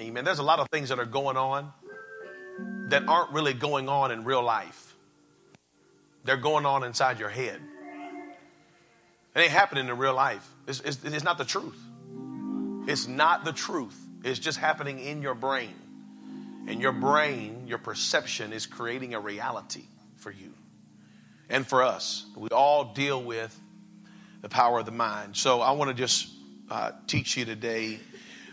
Amen. There's a lot of things that are going on that aren't really going on in real life. They're going on inside your head. It ain't happening in real life. It's, it's, it's not the truth. It's not the truth. It's just happening in your brain. And your brain, your perception is creating a reality for you and for us. We all deal with the power of the mind. So I want to just uh, teach you today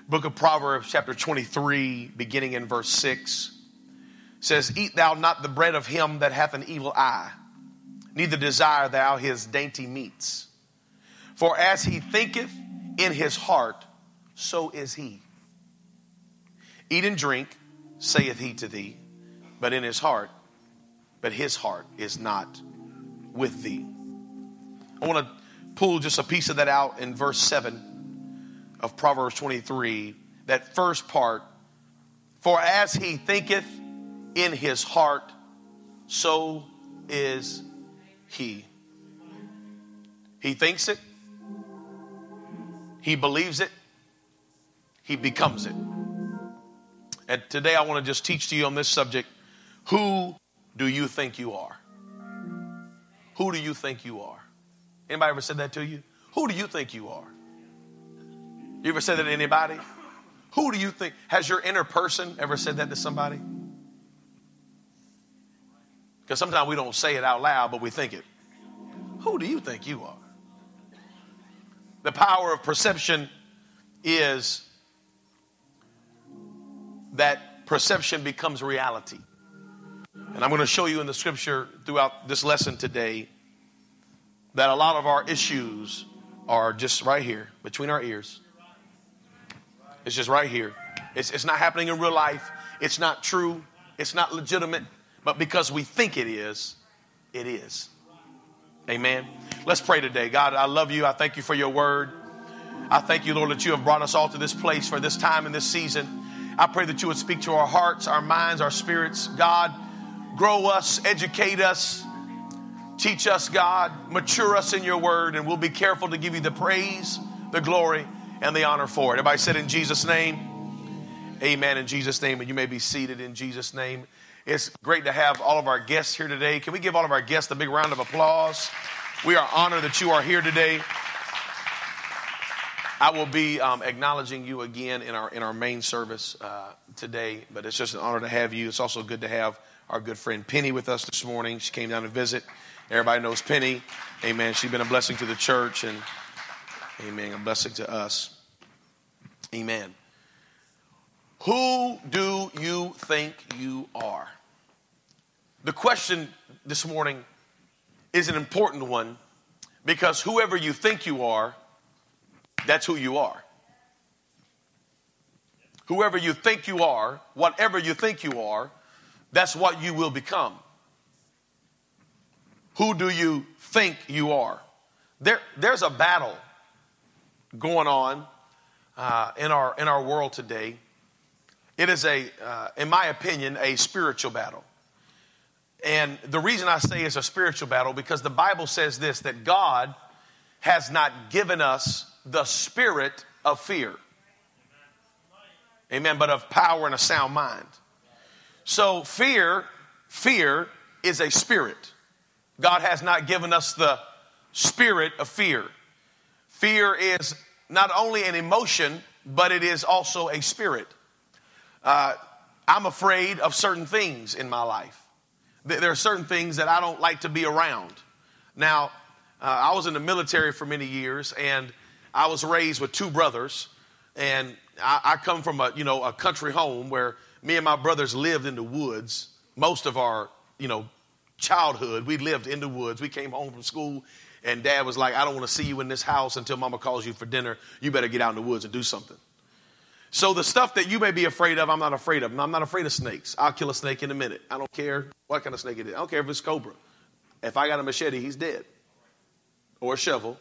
book of Proverbs, chapter 23, beginning in verse 6, says, Eat thou not the bread of him that hath an evil eye, neither desire thou his dainty meats. For as he thinketh in his heart, so is he. Eat and drink, saith he to thee, but in his heart, but his heart is not with thee. I want to pull just a piece of that out in verse 7 of Proverbs 23, that first part, for as he thinketh in his heart, so is he. He thinks it, he believes it, he becomes it. And today I want to just teach to you on this subject who do you think you are? Who do you think you are? Anybody ever said that to you? Who do you think you are? You ever said that to anybody? Who do you think? Has your inner person ever said that to somebody? Because sometimes we don't say it out loud, but we think it. Who do you think you are? The power of perception is that perception becomes reality. And I'm going to show you in the scripture throughout this lesson today that a lot of our issues are just right here between our ears. It's just right here. It's, it's not happening in real life. It's not true. It's not legitimate. But because we think it is, it is. Amen. Let's pray today. God, I love you. I thank you for your word. I thank you, Lord, that you have brought us all to this place for this time and this season. I pray that you would speak to our hearts, our minds, our spirits. God, grow us, educate us, teach us, God, mature us in your word, and we'll be careful to give you the praise, the glory, and the honor for it. Everybody said in Jesus' name, Amen. In Jesus' name, and you may be seated in Jesus' name. It's great to have all of our guests here today. Can we give all of our guests a big round of applause? We are honored that you are here today. I will be um, acknowledging you again in our in our main service uh, today, but it's just an honor to have you. It's also good to have our good friend Penny with us this morning. She came down to visit. Everybody knows Penny. Amen. She's been a blessing to the church and Amen. A blessing to us. Amen. Who do you think you are? The question this morning is an important one because whoever you think you are, that's who you are. Whoever you think you are, whatever you think you are, that's what you will become. Who do you think you are? There, there's a battle going on uh, in, our, in our world today. It is a, uh, in my opinion, a spiritual battle. And the reason I say it's a spiritual battle because the Bible says this that God has not given us the spirit of fear. Amen, but of power and a sound mind. So fear, fear is a spirit. God has not given us the spirit of fear. Fear is not only an emotion, but it is also a spirit. Uh, I'm afraid of certain things in my life. There are certain things that I don't like to be around. Now, uh, I was in the military for many years, and I was raised with two brothers, and I, I come from a you know a country home where me and my brothers lived in the woods most of our you know childhood. We lived in the woods. We came home from school and dad was like, I don't want to see you in this house until mama calls you for dinner. You better get out in the woods and do something. So the stuff that you may be afraid of, I'm not afraid of. I'm not afraid of snakes. I'll kill a snake in a minute. I don't care what kind of snake it is. I don't care if it's cobra. If I got a machete, he's dead. Or a shovel.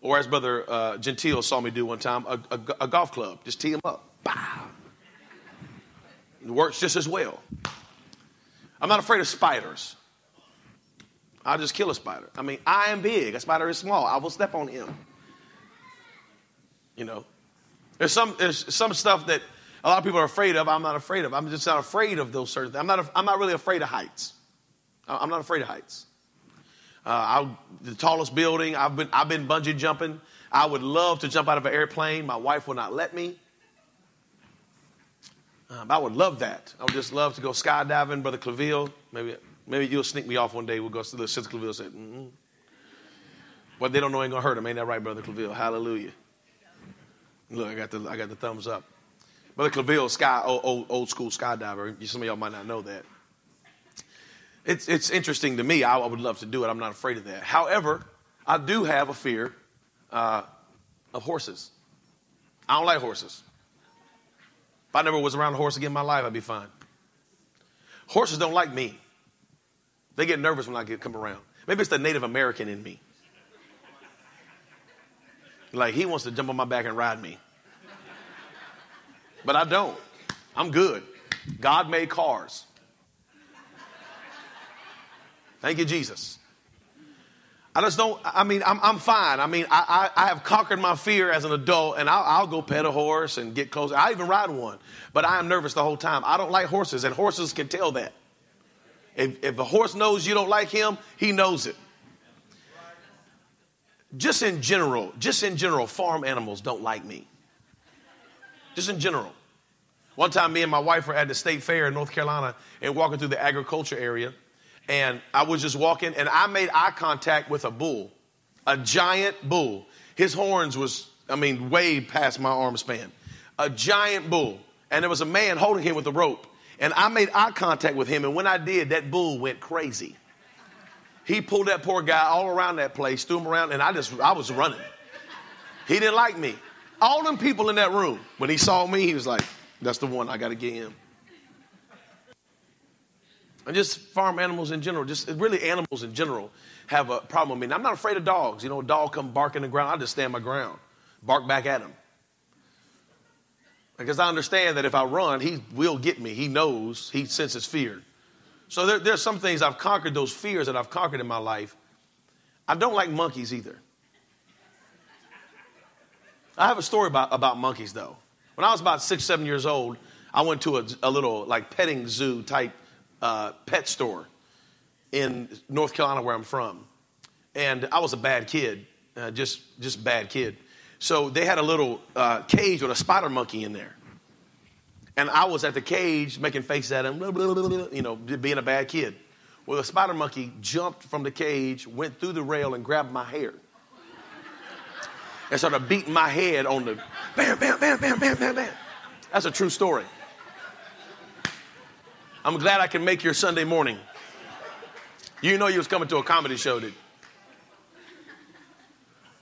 Or as Brother uh, Gentile saw me do one time, a, a, a golf club. Just tee him up. Bow. It works just as well. I'm not afraid of spiders. I'll just kill a spider. I mean, I am big. A spider is small. I will step on him. You know, there's some there's some stuff that a lot of people are afraid of. I'm not afraid of. I'm just not afraid of those certain things. I'm not. I'm not really afraid of heights. I'm not afraid of heights. Uh, the tallest building. I've been I've been bungee jumping. I would love to jump out of an airplane. My wife will not let me. Um, I would love that. I would just love to go skydiving, Brother Claville. Maybe maybe you'll sneak me off one day. We'll go to the Sister Claville said, mm-hmm. What they don't know ain't gonna hurt them. Ain't that right, Brother Claville? Hallelujah. Look, I got the I got the thumbs up. Brother Claville, sky old, old, old school skydiver. Some of y'all might not know that. It's it's interesting to me. I, I, would love to do it. I'm not afraid of that. However, I do have a fear uh, of horses. I don't like horses. If I never was around a horse again in my life, I'd be fine. Horses don't like me. They get nervous when I get come around. Maybe it's the Native American in me. Like he wants to jump on my back and ride me. But I don't. I'm good. God made cars. Thank you, Jesus. I just don't, I mean, I'm, I'm fine. I mean, I, I, I, have conquered my fear as an adult, and I'll, I'll, go pet a horse and get close. I even ride one, but I am nervous the whole time. I don't like horses, and horses can tell that. If, if a horse knows you don't like him, he knows it just in general, just in general, farm animals don't like me. Just in general. One time, me and my wife were at the state fair in North Carolina and walking through the agriculture area. And I was just walking and I made eye contact with a bull, a giant bull. His horns was, I mean, way past my arm span. A giant bull. And there was a man holding him with a rope. And I made eye contact with him. And when I did, that bull went crazy. He pulled that poor guy all around that place, threw him around, and I just, I was running. He didn't like me. All them people in that room, when he saw me, he was like, that's the one, I got to get him. And just farm animals in general, just really animals in general have a problem with me. I'm not afraid of dogs. You know, a dog come bark in the ground, I just stand my ground, bark back at him. Because I understand that if I run, he will get me. He knows, he senses fear. So there, there's some things I've conquered, those fears that I've conquered in my life. I don't like monkeys either. I have a story about, about monkeys though. When I was about six, seven years old, I went to a, a little like petting zoo type uh, pet store in North Carolina where I'm from. And I was a bad kid, uh, just, just bad kid. So they had a little uh, cage with a spider monkey in there. And I was at the cage making faces at him, you know, being a bad kid. Well, the spider monkey jumped from the cage, went through the rail, and grabbed my hair. And started beating my head on the bam, bam, bam, bam, bam, bam, bam. That's a true story. I'm glad I can make your Sunday morning. You know you was coming to a comedy show, did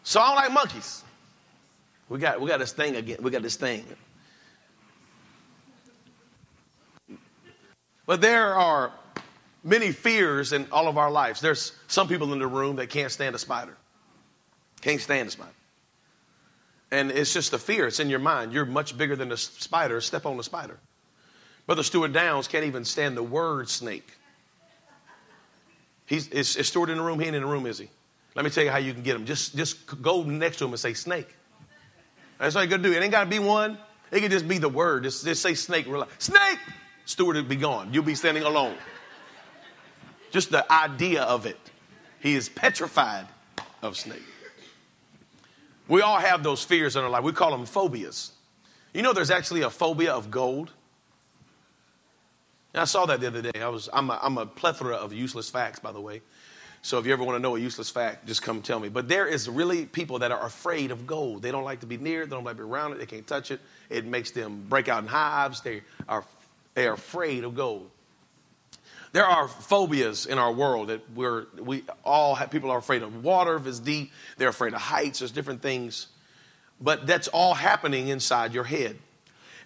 So I don't like monkeys. We got, we got this thing again. We got this thing. But there are many fears in all of our lives. There's some people in the room that can't stand a spider. Can't stand a spider. And it's just a fear. It's in your mind. You're much bigger than a spider. Step on the spider. Brother Stuart Downs can't even stand the word snake. He's, is, is Stuart in the room? He ain't in the room, is he? Let me tell you how you can get him. Just, just go next to him and say snake. That's all you got to do. It ain't got to be one. It could just be the word. Just, just say snake. Snake! Stuart would be gone. You'll be standing alone. Just the idea of it. He is petrified of snake. We all have those fears in our life. We call them phobias. You know, there's actually a phobia of gold. And I saw that the other day. I was, I'm, a, I'm a plethora of useless facts, by the way. So if you ever want to know a useless fact, just come tell me. But there is really people that are afraid of gold. They don't like to be near it. They don't like to be around it. They can't touch it. It makes them break out in hives. They are they are afraid of gold. There are phobias in our world that we're, we all have, people are afraid of water if it's deep. They're afraid of heights. There's different things. But that's all happening inside your head.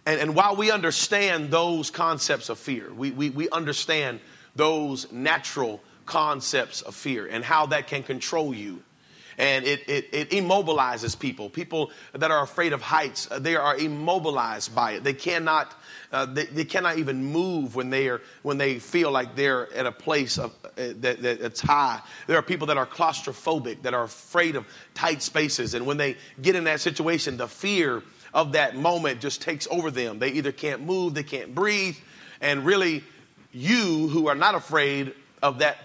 And, and while we understand those concepts of fear, we, we, we understand those natural concepts of fear and how that can control you. And it, it, it immobilizes people. People that are afraid of heights, uh, they are immobilized by it. They cannot, uh, they, they, cannot even move when they, are, when they feel like they're at a place of, uh, that, that, that's high. There are people that are claustrophobic, that are afraid of tight spaces. And when they get in that situation, the fear of that moment just takes over them. They either can't move, they can't breathe. And really, you who are not afraid of that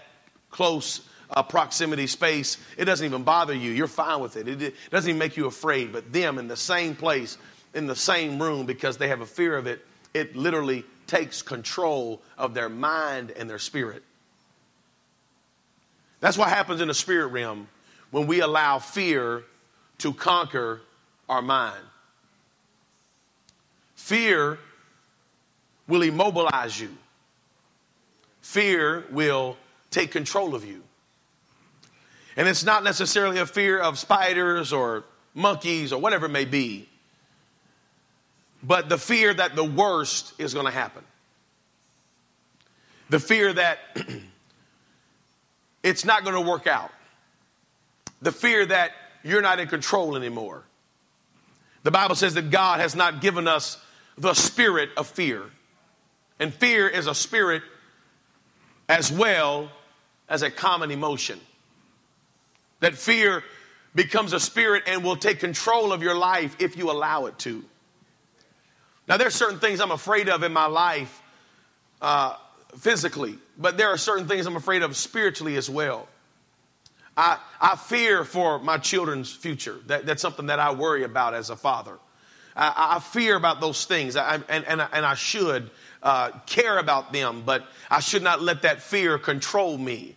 close uh, proximity space, it doesn't even bother you. You're fine with it. it. It doesn't even make you afraid. But them in the same place, in the same room, because they have a fear of it, it literally takes control of their mind and their spirit. That's what happens in the spirit realm when we allow fear to conquer our mind. Fear will immobilize you. Fear will take control of you. And it's not necessarily a fear of spiders or monkeys or whatever it may be, but the fear that the worst is going to happen. The fear that it's not going to work out. The fear that you're not in control anymore. The Bible says that God has not given us the spirit of fear. And fear is a spirit as well as a common emotion. That fear becomes a spirit and will take control of your life if you allow it to. Now, there's certain things I'm afraid of in my life uh, physically, but there are certain things I'm afraid of spiritually as well. I, I fear for my children's future. That, that's something that I worry about as a father. I, I fear about those things, I, and, and, and I should uh, care about them, but I should not let that fear control me.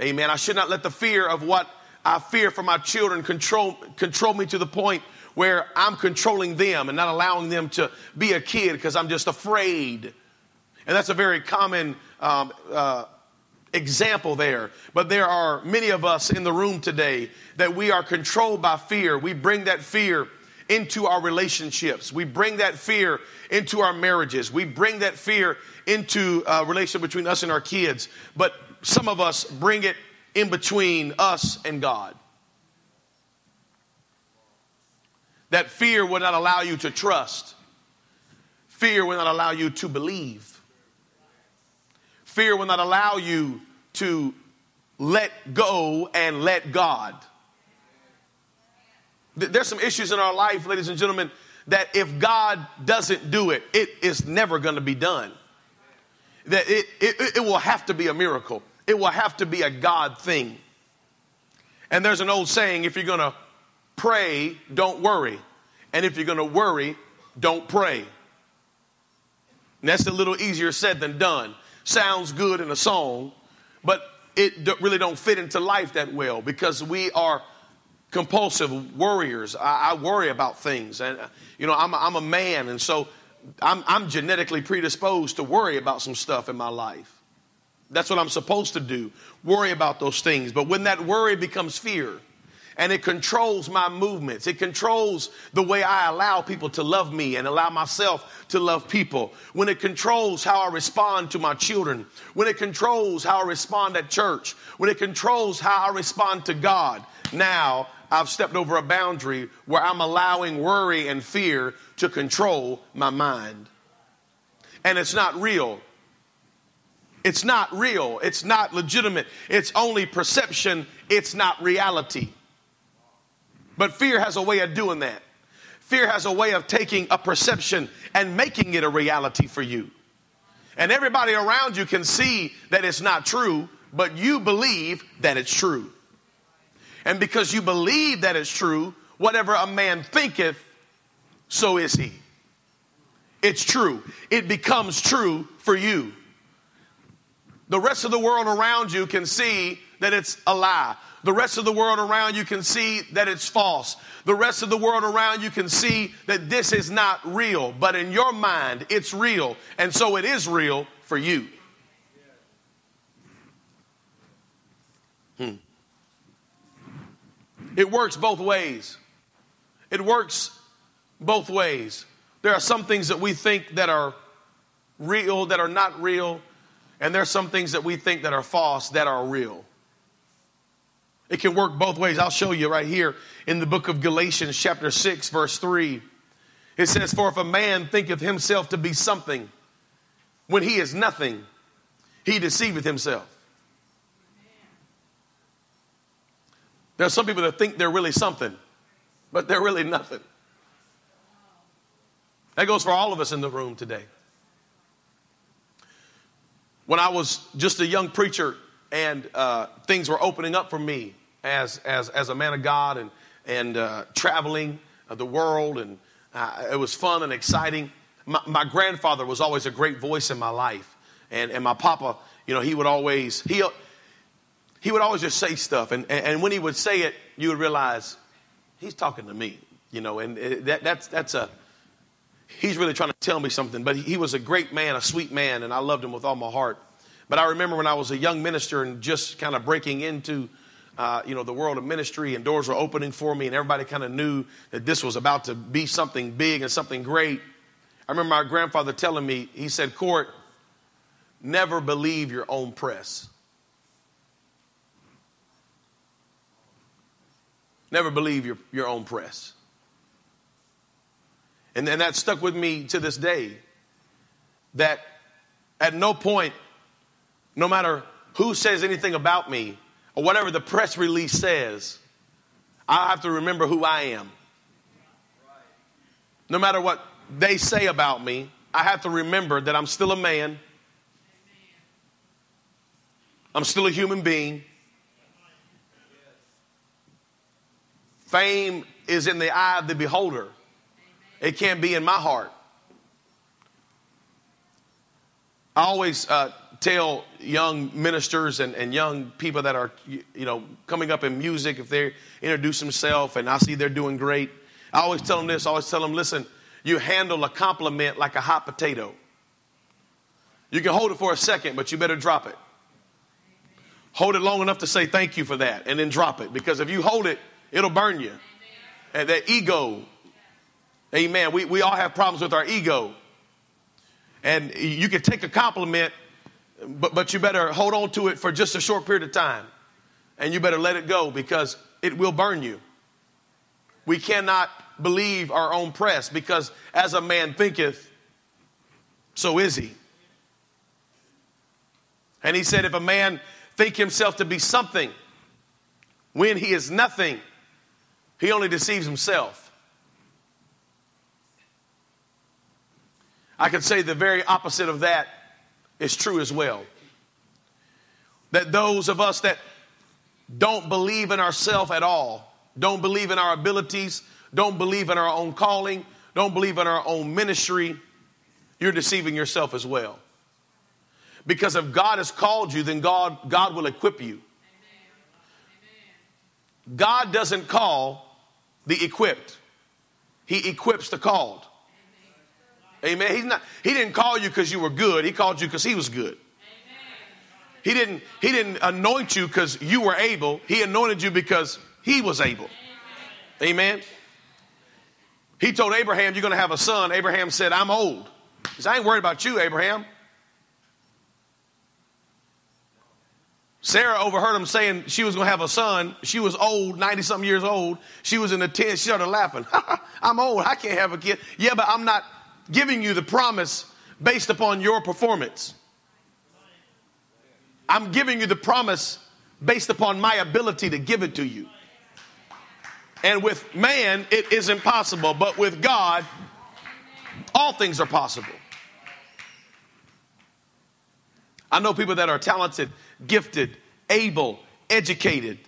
Amen. I should not let the fear of what I fear for my children control, control me to the point where I'm controlling them and not allowing them to be a kid because I'm just afraid. And that's a very common um, uh, example there. But there are many of us in the room today that we are controlled by fear. We bring that fear into our relationships. We bring that fear into our marriages. We bring that fear into a relationship between us and our kids. But some of us bring it in between us and God. That fear will not allow you to trust. Fear will not allow you to believe. Fear will not allow you to let go and let God. There's some issues in our life, ladies and gentlemen, that if God doesn't do it, it is never going to be done. That it, it, it will have to be a miracle, it will have to be a God thing. And there's an old saying if you're going to pray, don't worry. And if you're going to worry, don't pray. And that's a little easier said than done. Sounds good in a song, but it really don't fit into life that well because we are compulsive worriers. I, I worry about things. And, uh, you know, I'm a, I'm a man, and so I'm, I'm genetically predisposed to worry about some stuff in my life. That's what I'm supposed to do, worry about those things. But when that worry becomes fear, and it controls my movements. It controls the way I allow people to love me and allow myself to love people. When it controls how I respond to my children. When it controls how I respond at church. When it controls how I respond to God. Now I've stepped over a boundary where I'm allowing worry and fear to control my mind. And it's not real. It's not real. It's not legitimate. It's only perception. It's not reality. But fear has a way of doing that. Fear has a way of taking a perception and making it a reality for you. And everybody around you can see that it's not true, but you believe that it's true. And because you believe that it's true, whatever a man thinketh, so is he. It's true. It becomes true for you. The rest of the world around you can see that it's a lie. The rest of the world around you can see that it's false. The rest of the world around you can see that this is not real. But in your mind, it's real. And so it is real for you. Hmm. It works both ways. It works both ways. There are some things that we think that are real that are not real, and there are some things that we think that are false that are real. It can work both ways. I'll show you right here in the book of Galatians, chapter 6, verse 3. It says, For if a man thinketh himself to be something when he is nothing, he deceiveth himself. There are some people that think they're really something, but they're really nothing. That goes for all of us in the room today. When I was just a young preacher and uh, things were opening up for me as, as, as a man of God and, and uh, traveling the world, and uh, it was fun and exciting. My, my, grandfather was always a great voice in my life. And, and my papa, you know, he would always, he, he would always just say stuff. And, and, and when he would say it, you would realize he's talking to me, you know, and that, that's, that's a, he's really trying to tell me something. But he was a great man, a sweet man, and I loved him with all my heart. But I remember when I was a young minister and just kind of breaking into, uh, you know, the world of ministry and doors were opening for me and everybody kind of knew that this was about to be something big and something great. I remember my grandfather telling me, he said, Court, never believe your own press. Never believe your, your own press. And, and that stuck with me to this day. That at no point, no matter who says anything about me or whatever the press release says, I have to remember who I am. No matter what they say about me, I have to remember that I'm still a man. I'm still a human being. Fame is in the eye of the beholder. It can't be in my heart. I always uh, tell young ministers and, and young people that are, you know, coming up in music, if they introduce themselves and I see they're doing great, I always tell them this. I always tell them, listen, you handle a compliment like a hot potato. You can hold it for a second, but you better drop it. Hold it long enough to say thank you for that and then drop it. Because if you hold it, it'll burn you. And that ego Amen. We, we all have problems with our ego. And you can take a compliment, but, but you better hold on to it for just a short period of time. And you better let it go because it will burn you. We cannot believe our own press because as a man thinketh, so is he. And he said, if a man think himself to be something when he is nothing, he only deceives himself. I could say the very opposite of that is true as well. That those of us that don't believe in ourselves at all, don't believe in our abilities, don't believe in our own calling, don't believe in our own ministry, you're deceiving yourself as well. Because if God has called you, then God, God will equip you. God doesn't call the equipped, He equips the called. Amen. He's not, he didn't call you because you were good. He called you because he was good. He didn't, he didn't anoint you because you were able. He anointed you because he was able. Amen. He told Abraham, You're going to have a son. Abraham said, I'm old. He said, I ain't worried about you, Abraham. Sarah overheard him saying she was going to have a son. She was old, 90 something years old. She was in the tent. She started laughing. I'm old. I can't have a kid. Yeah, but I'm not giving you the promise based upon your performance. I'm giving you the promise based upon my ability to give it to you. And with man, it is impossible, but with God, all things are possible. I know people that are talented, gifted, able, educated,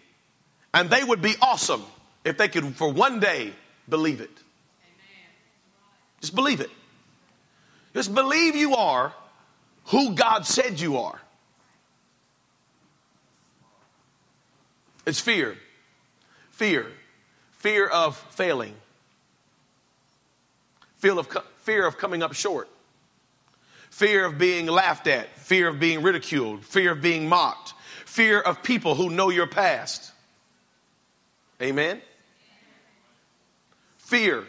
and they would be awesome if they could, for one day, believe it. Just believe it. Just believe you are who God said you are. It's fear. Fear. Fear of failing. Fear of, fear of coming up short. Fear of being laughed at. Fear of being ridiculed. Fear of being mocked. Fear of people who know your past. Amen? Fear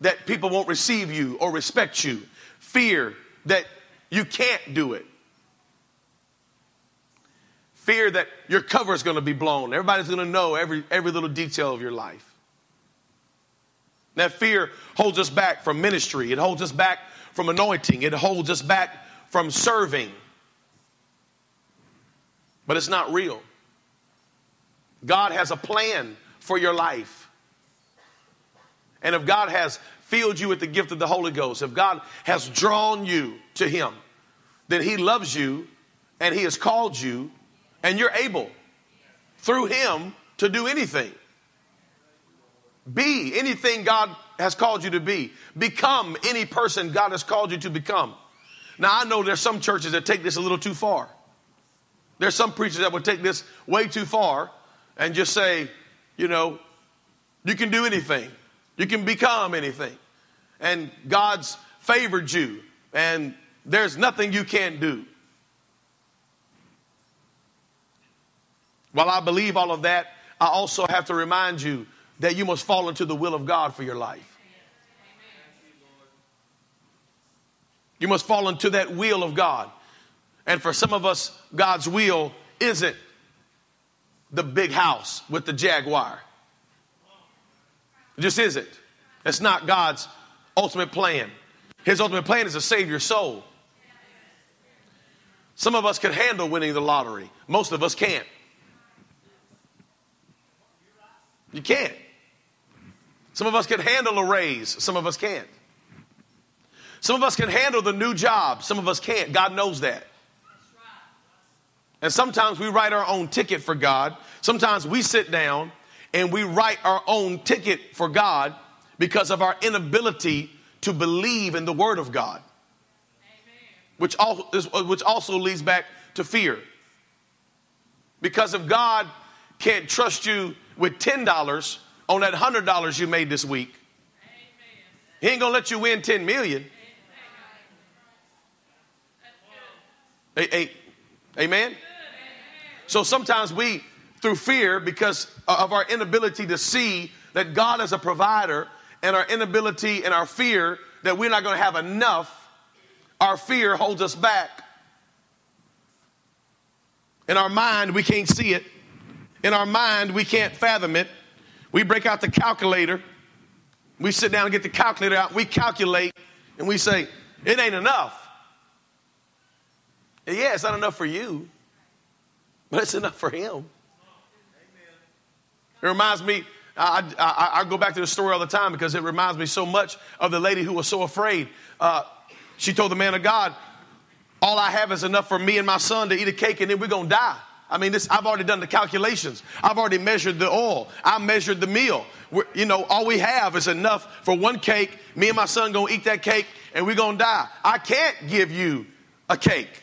that people won't receive you or respect you, fear that you can't do it, fear that your cover is going to be blown. Everybody's going to know every, every little detail of your life. That fear holds us back from ministry, it holds us back from anointing, it holds us back from serving. But it's not real. God has a plan for your life. And if God has filled you with the gift of the Holy Ghost, if God has drawn you to Him, then He loves you and He has called you, and you're able through Him to do anything. Be anything God has called you to be. Become any person God has called you to become. Now, I know there's some churches that take this a little too far. There's some preachers that would take this way too far and just say, you know, you can do anything, you can become anything. And God's favored you, and there's nothing you can't do. While I believe all of that, I also have to remind you that you must fall into the will of God for your life. You must fall into that will of God. And for some of us, God's will isn't the big house with the Jaguar. It just isn't. It's not God's ultimate plan. His ultimate plan is to save your soul. Some of us can handle winning the lottery, most of us can't. You can't. Some of us can handle a raise, some of us can't. Some of us can handle the new job, some of us can't. God knows that. And sometimes we write our own ticket for God. Sometimes we sit down and we write our own ticket for God because of our inability to believe in the Word of God, which also, which also leads back to fear. Because if God can't trust you with $10 on that $100 you made this week, He ain't gonna let you win 10 million. Amen? So sometimes we, through fear, because of our inability to see that God is a provider and our inability and our fear that we're not going to have enough, our fear holds us back. In our mind, we can't see it. In our mind, we can't fathom it. We break out the calculator. We sit down and get the calculator out. We calculate and we say, it ain't enough. Yeah, it's not enough for you but it's enough for him. It reminds me, I, I, I, go back to the story all the time because it reminds me so much of the lady who was so afraid. Uh, she told the man of God, All I have is enough for me and my son to eat a cake and then we're going to die. I mean, this, I've already done the calculations. I've already measured the oil. I measured the meal. We're, you know, all we have is enough for one cake. Me and my son going to eat that cake and we're going to die. I can't give you a cake.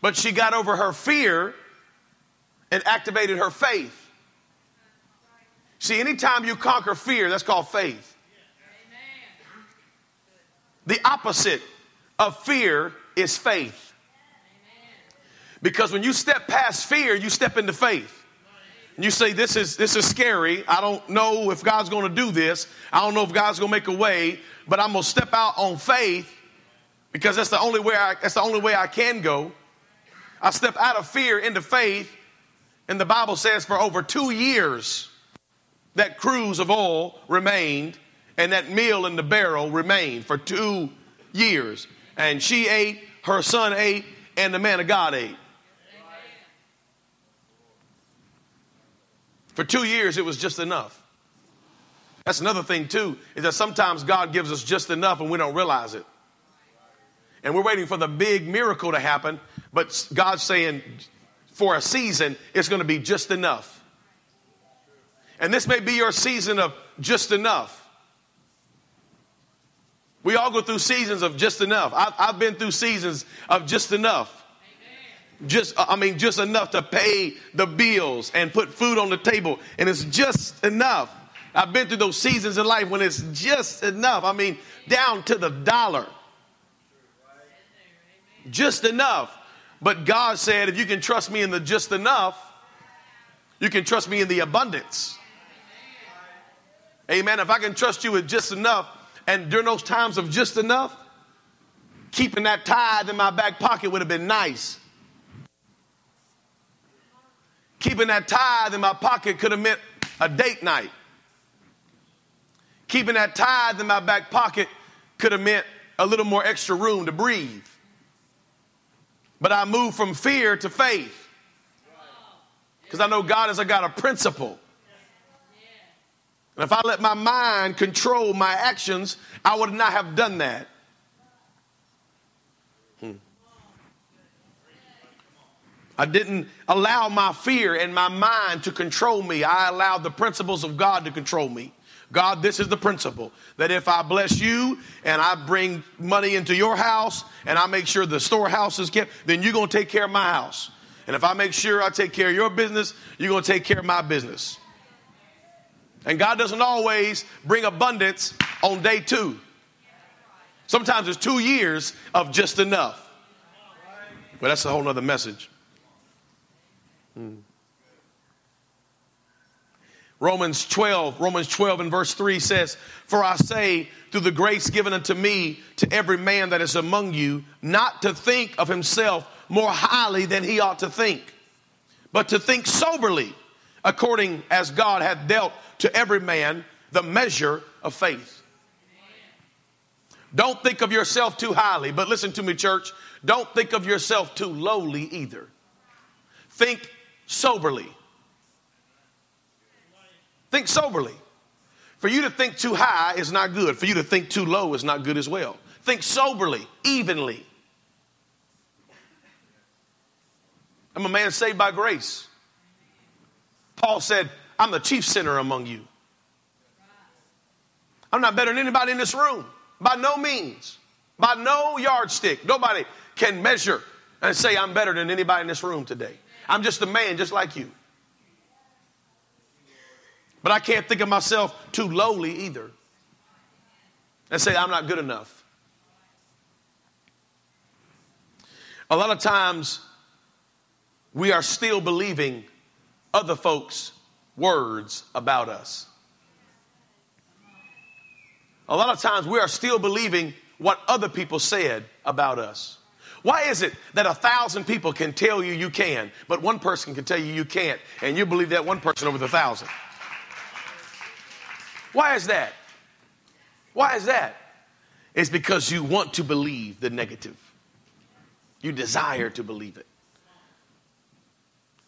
But she got over her fear and activated her faith. See, anytime you conquer fear, that's called faith. The opposite of fear is faith. Because when you step past fear, you step into faith. And you say, This is this is scary. I don't know if God's gonna do this. I don't know if God's gonna make a way, but I'm gonna step out on faith because that's the only way I that's the only way I can go. I step out of fear into faith. And the Bible says for over two years, that cruse of oil remained and that meal in the barrel remained for two years. And she ate, her son ate, and the man of God ate. For two years, it was just enough. That's another thing, too, is that sometimes God gives us just enough and we don't realize it. And we're waiting for the big miracle to happen, but God's saying for a season, it's going to be just enough. And this may be your season of just enough. We all go through seasons of just enough. I've, I've been through seasons of just enough. Just, uh, I mean, just enough to pay the bills and put food on the table, and it's just enough. I've been through those seasons in life when it's just enough. I mean, down to the dollar. Just enough. But God said, if you can trust me in the just enough, you can trust me in the abundance. Amen. If I can trust you with just enough, and during those times of just enough, keeping that tithe in my back pocket would have been nice. Keeping that tithe in my pocket could have meant a date night. Keeping that tithe in my back pocket could have meant a little more extra room to breathe. But I moved from fear to faith. Because I know God is a God of principle. And if I let my mind control my actions, I would not have done that. Hmm. I didn't allow my fear and my mind to control me. I allowed the principles of God to control me. God, this is the principle that if I bless you and I bring money into your house and I make sure the storehouse is kept, then you're going to take care of my house. And if I make sure I take care of your business, you're going to take care of my business. And God doesn't always bring abundance on day two. Sometimes it's two years of just enough. But that's a whole other message. Hmm. Romans 12, Romans 12 and verse 3 says, For I say, through the grace given unto me, to every man that is among you, not to think of himself more highly than he ought to think, but to think soberly, according as God hath dealt to every man the measure of faith. Don't think of yourself too highly, but listen to me, church. Don't think of yourself too lowly either. Think soberly. Think soberly. For you to think too high is not good. For you to think too low is not good as well. Think soberly, evenly. I'm a man saved by grace. Paul said, I'm the chief sinner among you. I'm not better than anybody in this room. By no means. By no yardstick. Nobody can measure and say, I'm better than anybody in this room today. I'm just a man just like you. But I can't think of myself too lowly either and say, I'm not good enough. A lot of times, we are still believing other folks' words about us. A lot of times we are still believing what other people said about us. Why is it that a thousand people can tell you you can, but one person can tell you you can't, and you believe that one person over the thousand? Why is that? Why is that? It's because you want to believe the negative. You desire to believe it.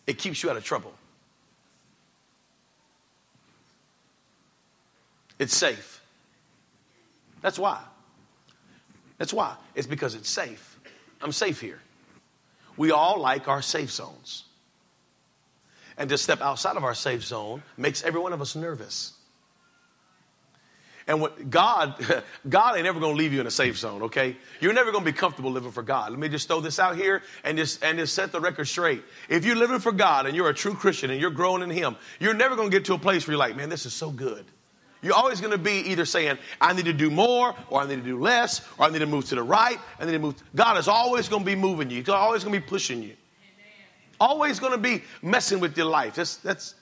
It keeps you out of trouble. It's safe. That's why. That's why. It's because it's safe. I'm safe here. We all like our safe zones. And to step outside of our safe zone makes every one of us nervous. And what God, God ain't ever gonna leave you in a safe zone, okay? You're never gonna be comfortable living for God. Let me just throw this out here and just and just set the record straight. If you're living for God and you're a true Christian and you're growing in Him, you're never gonna get to a place where you're like, man, this is so good. You're always to be either saying, I need to do more, or I need to do less, or I need to move to the right, I need to move. God is always to be moving you. He's always to be pushing you. Always to be messing with your life. That's, that's,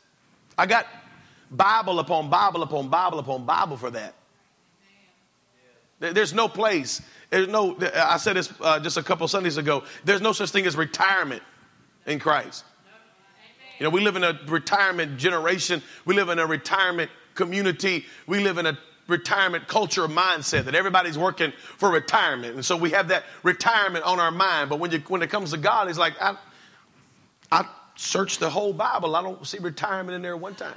I got Bible upon Bible upon Bible upon Bible for that. There's no place. There's no. I said this uh, just a couple Sundays ago. There's no such thing as retirement in Christ. You know, we live in a retirement generation. We live in a retirement community. We live in a retirement culture mindset that everybody's working for retirement. And so we have that retirement on our mind. But when, you, when it comes to God, He's like, I, I searched the whole Bible. I don't see retirement in there one time.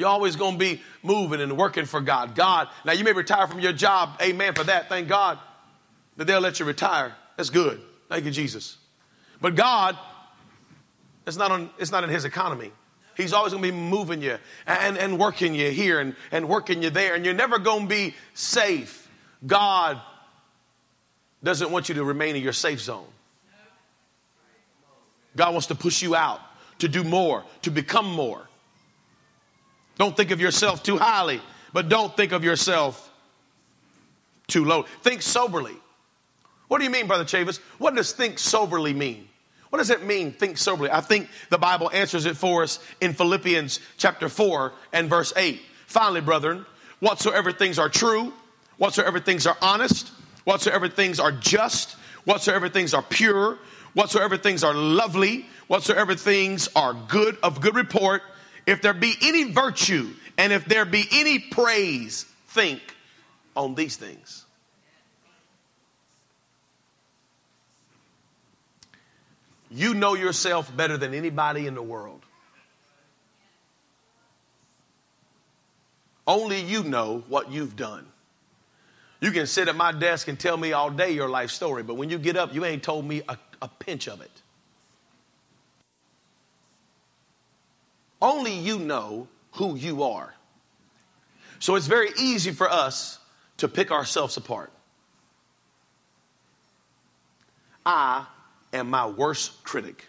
You're always going to be moving and working for God. God, now you may retire from your job. Amen for that. Thank God that they'll let you retire. That's good. Thank you, Jesus. But God, it's not, on, it's not in His economy. He's always going to be moving you and, and working you here and, and working you there, and you're never going to be safe. God doesn't want you to remain in your safe zone. God wants to push you out to do more, to become more. Don't think of yourself too highly, but don't think of yourself too low. Think soberly. What do you mean, Brother Chavis? What does think soberly mean? What does it mean, think soberly? I think the Bible answers it for us in Philippians chapter 4 and verse 8. Finally, brethren, whatsoever things are true, whatsoever things are honest, whatsoever things are just, whatsoever things are pure, whatsoever things are lovely, whatsoever things are good of good report, if there be any virtue and if there be any praise, think on these things. You know yourself better than anybody in the world. Only you know what you've done. You can sit at my desk and tell me all day your life story, but when you get up, you ain't told me a, a pinch of it. Only you know who you are. So it's very easy for us to pick ourselves apart. I am my worst critic.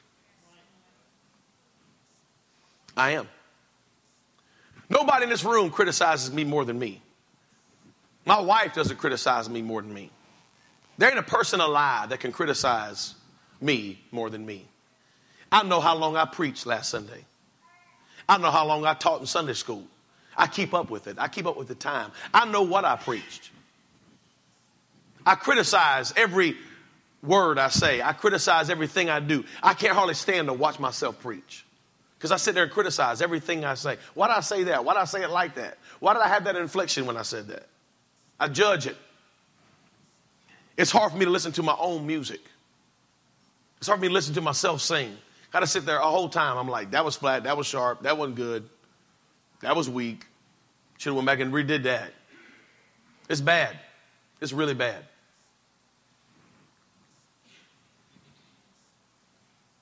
I am. Nobody in this room criticizes me more than me. My wife doesn't criticize me more than me. There ain't a person alive that can criticize me more than me. I know how long I preached last Sunday. I know how long I taught in Sunday school. I keep up with it. I keep up with the time. I know what I preached. I criticize every word I say. I criticize everything I do. I can't hardly stand to watch myself preach. Because I sit there and criticize everything I say. Why did I say that? Why did I say it like that? Why did I have that inflection when I said that? I judge it. It's hard for me to listen to my own music. It's hard for me to listen to myself sing. Got to sit there a whole time. I'm like, that was flat, that was sharp, that wasn't good, that was weak. Should have went back and redid that. It's bad. It's really bad.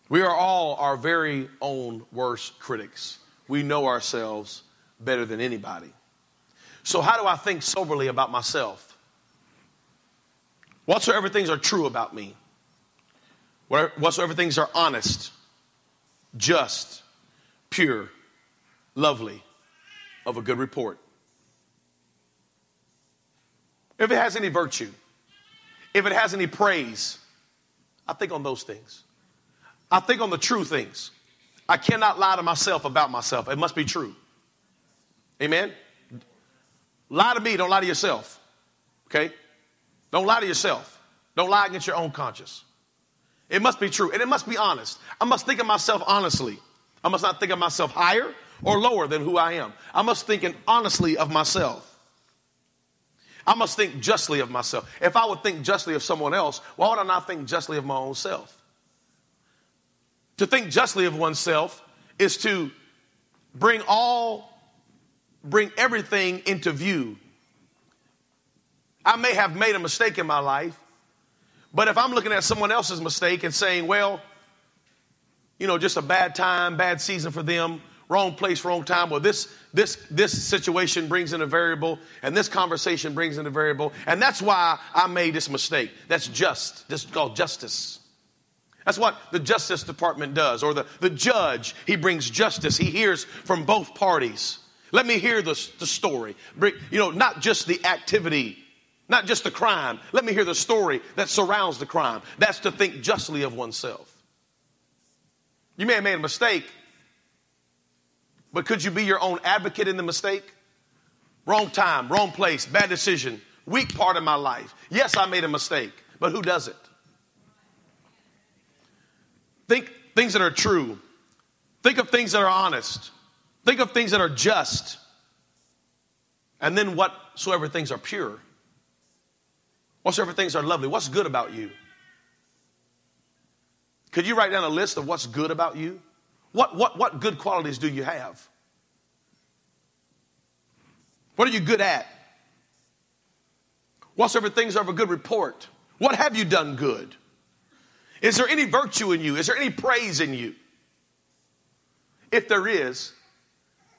We are all our very own worst critics. We know ourselves better than anybody. So, how do I think soberly about myself? Whatsoever things are true about me, whatsoever things are honest, just, pure, lovely, of a good report. If it has any virtue, if it has any praise, I think on those things. I think on the true things. I cannot lie to myself about myself. It must be true. Amen? Lie to me, don't lie to yourself. Okay? Don't lie to yourself. Don't lie against your own conscience. It must be true and it must be honest. I must think of myself honestly. I must not think of myself higher or lower than who I am. I must think honestly of myself. I must think justly of myself. If I would think justly of someone else, why would I not think justly of my own self? To think justly of oneself is to bring all, bring everything into view. I may have made a mistake in my life, but if I'm looking at someone else's mistake and saying, well, you know, just a bad time, bad season for them, wrong place, wrong time. Well, this this this situation brings in a variable, and this conversation brings in a variable, and that's why I made this mistake. That's just. This is called justice. That's what the Justice Department does, or the, the judge. He brings justice. He hears from both parties. Let me hear the, the story. Bring, you know, not just the activity, not just the crime. Let me hear the story that surrounds the crime. That's to think justly of oneself. You may have made a mistake, but could you be your own advocate in the mistake? Wrong time, wrong place, bad decision, weak part of my life. Yes, I made a mistake, but who does it? Think things that are true. Think of things that are honest. Think of things that are just. And then whatsoever things are pure. Whatsoever things are lovely. What's good about you? Could you write down a list of what's good about you? What, what, what good qualities do you have? What are you good at? Whatsoever things are of a good report. What have you done good? Is there any virtue in you? Is there any praise in you? If there is,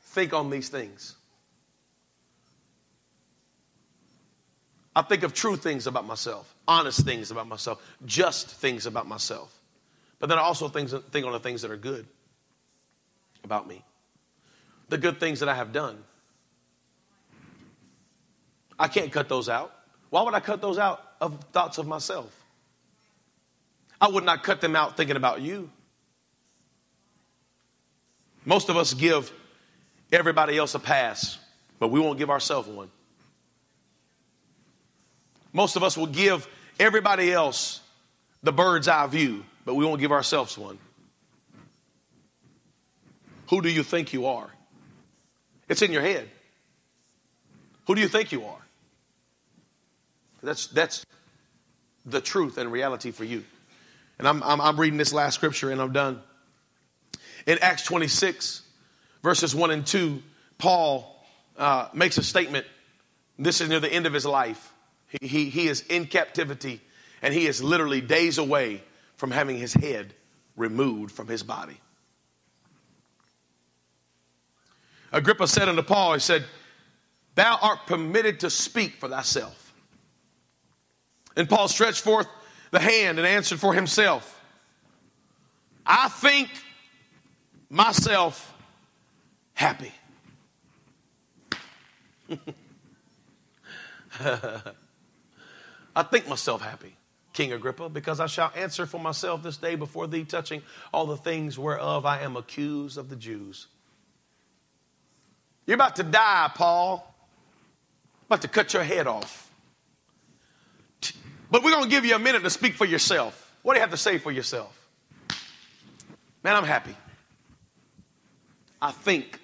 think on these things. I think of true things about myself, honest things about myself, just things about myself. But then I also think, think on the things that are good about me, the good things that I have done. I can't cut those out. Why would I cut those out of thoughts of myself? I would not cut them out thinking about you. Most of us give everybody else a pass, but we won't give ourselves one. Most of us will give everybody else the bird's eye view, but we won't give ourselves one. Who do you think you are? It's in your head. Who do you think you are? That's, that's the truth and reality for you. And I'm, I'm, I'm reading this last scripture and I'm done. In Acts 26, verses 1 and 2, Paul uh, makes a statement. This is near the end of his life. He, he, is in captivity and he is literally days away from having his head removed from his body. Agrippa said unto Paul, He said, Thou art permitted to speak for thyself. And Paul stretched forth the hand and answered for himself, I think myself happy. I think myself happy, King Agrippa, because I shall answer for myself this day before thee, touching all the things whereof I am accused of the Jews. You're about to die, Paul. About to cut your head off. But we're going to give you a minute to speak for yourself. What do you have to say for yourself? Man, I'm happy. I think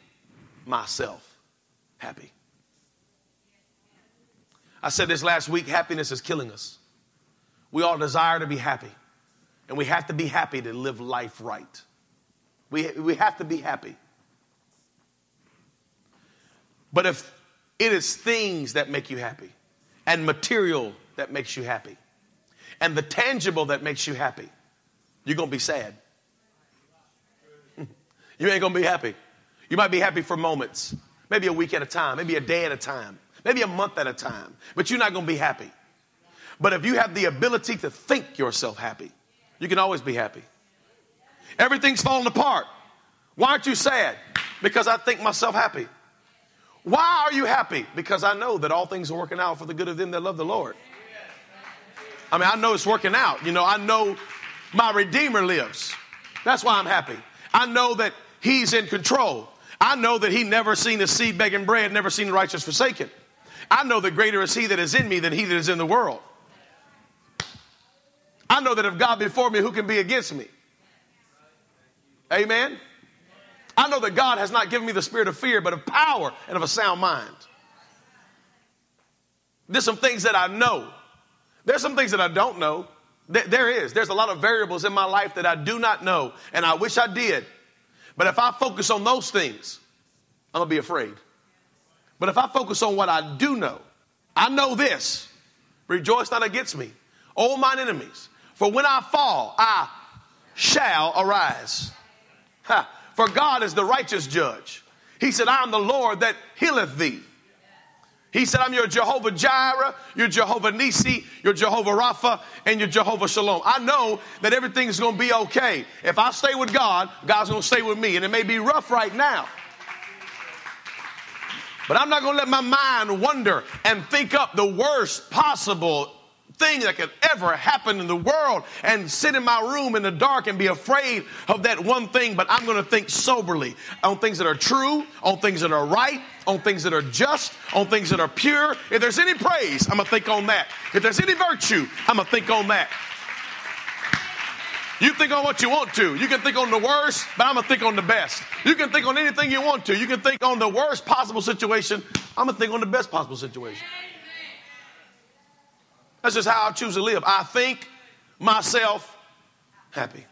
myself happy. I said this last week happiness is killing us. We all desire to be happy, and we have to be happy to live life right. We, we have to be happy. But if it is things that make you happy, and material that makes you happy, and the tangible that makes you happy, you're going to be sad. you ain't going to be happy. You might be happy for moments, maybe a week at a time, maybe a day at a time, maybe a month at a time, but you're not going to be happy. But if you have the ability to think yourself happy, you can always be happy. Everything's falling apart. Why aren't you sad? Because I think myself happy. Why are you happy? Because I know that all things are working out for the good of them that love the Lord. I mean, I know it's working out. You know, I know my Redeemer lives. That's why I'm happy. I know that He's in control. I know that He never seen a seed begging bread, never seen the righteous forsaken. I know that greater is He that is in me than He that is in the world. I know that if God before me, who can be against me? Amen. I know that God has not given me the spirit of fear, but of power and of a sound mind. There's some things that I know. There's some things that I don't know. There is. There's a lot of variables in my life that I do not know, and I wish I did. But if I focus on those things, I'm going to be afraid. But if I focus on what I do know, I know this rejoice not against me, all mine enemies. For when I fall, I shall arise. Ha. For God is the righteous judge. He said, I am the Lord that healeth thee. He said, I'm your Jehovah Jireh, your Jehovah Nisi, your Jehovah Rapha, and your Jehovah Shalom. I know that everything's going to be okay. If I stay with God, God's going to stay with me. And it may be rough right now. But I'm not going to let my mind wander and think up the worst possible thing that could ever happen in the world and sit in my room in the dark and be afraid of that one thing, but I'm going to think soberly on things that are true, on things that are right, on things that are just, on things that are pure. If there's any praise, I'm going to think on that. If there's any virtue, I'm going to think on that. You think on what you want to. You can think on the worst, but I'm going to think on the best. You can think on anything you want to. You can think on the worst possible situation. I'm going to think on the best possible situation. That's just how I choose to live. I think myself happy.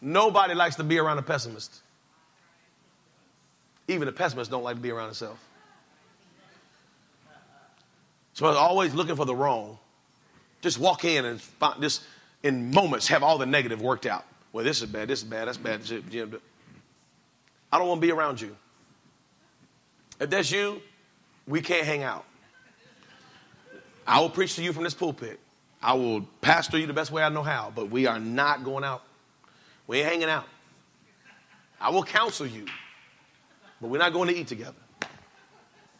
Nobody likes to be around a pessimist. Even the pessimists don't like to be around themselves. So I'm always looking for the wrong. Just walk in and find, just in moments have all the negative worked out. Well, this is bad, this is bad, that's bad. I don't want to be around you. If that's you, we can't hang out. I will preach to you from this pulpit. I will pastor you the best way I know how, but we are not going out. We ain't hanging out. I will counsel you, but we're not going to eat together.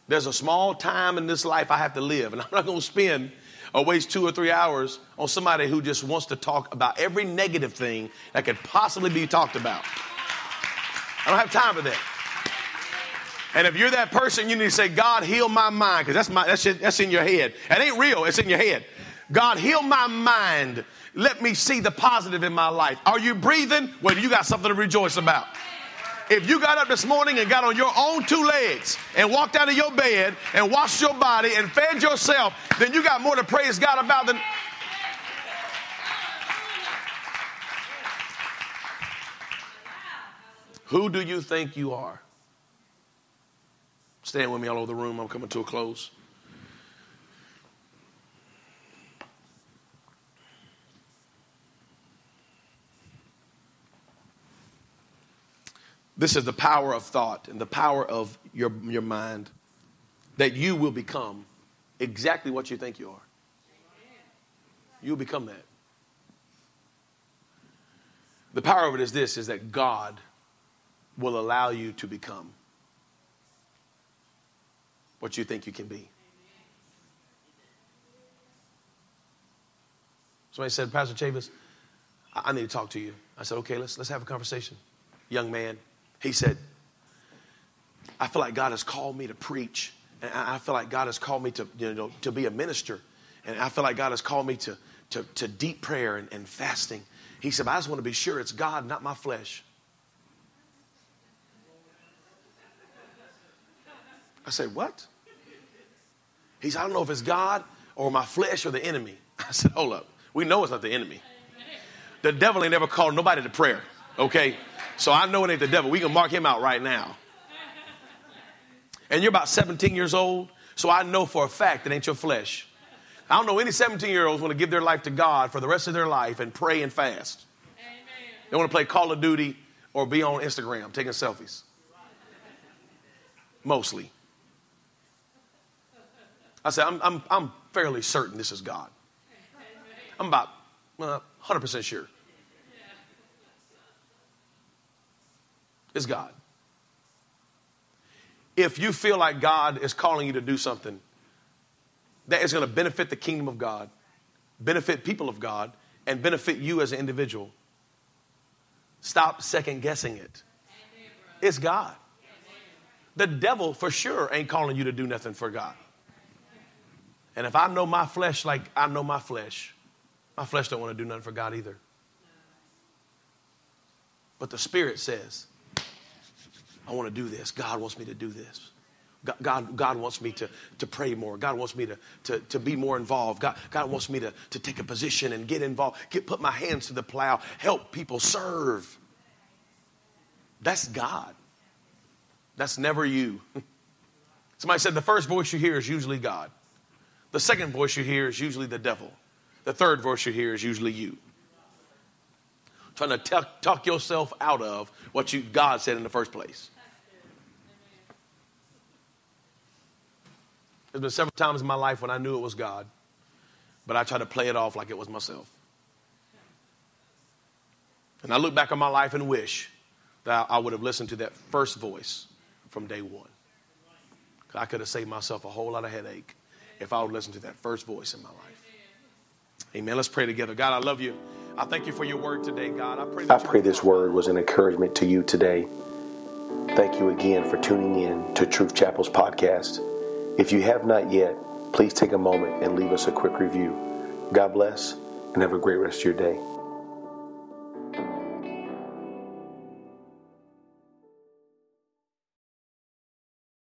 There's a small time in this life I have to live, and I'm not going to spend or waste two or three hours on somebody who just wants to talk about every negative thing that could possibly be talked about. I don't have time for that. And if you're that person, you need to say, God, heal my mind, because that's, my, that's, that's in your head. It ain't real, it's in your head. God, heal my mind. Let me see the positive in my life. Are you breathing? Well, you got something to rejoice about. If you got up this morning and got on your own two legs and walked out of your bed and washed your body and fed yourself, then you got more to praise God about than. Who do you think you are? Stand with me all over the room. I'm coming to a close. This is the power of thought and the power of your, your mind that you will become exactly what you think you are. You'll become that. The power of it is this is that God will allow you to become what you think you can be. Somebody said, Pastor Chavis, I need to talk to you. I said, okay, let's, let's have a conversation. Young man, he said, I feel like God has called me to preach. And I feel like God has called me to, you know, to be a minister. And I feel like God has called me to, to, to deep prayer and, and fasting. He said, I just want to be sure it's God, not my flesh. I said, What? He said, I don't know if it's God or my flesh or the enemy. I said, Hold up. We know it's not the enemy. The devil ain't ever called nobody to prayer, okay? So I know it ain't the devil. We can mark him out right now. And you're about 17 years old, so I know for a fact it ain't your flesh. I don't know any 17 year olds want to give their life to God for the rest of their life and pray and fast. Amen. They want to play Call of Duty or be on Instagram taking selfies. Mostly. I said, I'm, I'm, I'm fairly certain this is God. I'm about uh, 100% sure. It's God. If you feel like God is calling you to do something that is going to benefit the kingdom of God, benefit people of God, and benefit you as an individual, stop second guessing it. It's God. The devil for sure ain't calling you to do nothing for God. And if I know my flesh like I know my flesh, my flesh don't want to do nothing for God either. But the Spirit says, I want to do this. God wants me to do this. God, God wants me to, to pray more. God wants me to, to, to be more involved. God, God wants me to, to take a position and get involved, get, put my hands to the plow, help people serve. That's God. That's never you. Somebody said the first voice you hear is usually God. The second voice you hear is usually the devil. The third voice you hear is usually you. Trying to talk, talk yourself out of what you, God said in the first place. There's been several times in my life when I knew it was God, but I tried to play it off like it was myself. And I look back on my life and wish that I would have listened to that first voice from day one. I could have saved myself a whole lot of headache if I would listen to that first voice in my life. Amen. Let's pray together. God, I love you. I thank you for your word today, God. I pray, I pray this word was an encouragement to you today. Thank you again for tuning in to Truth Chapel's podcast. If you have not yet, please take a moment and leave us a quick review. God bless and have a great rest of your day.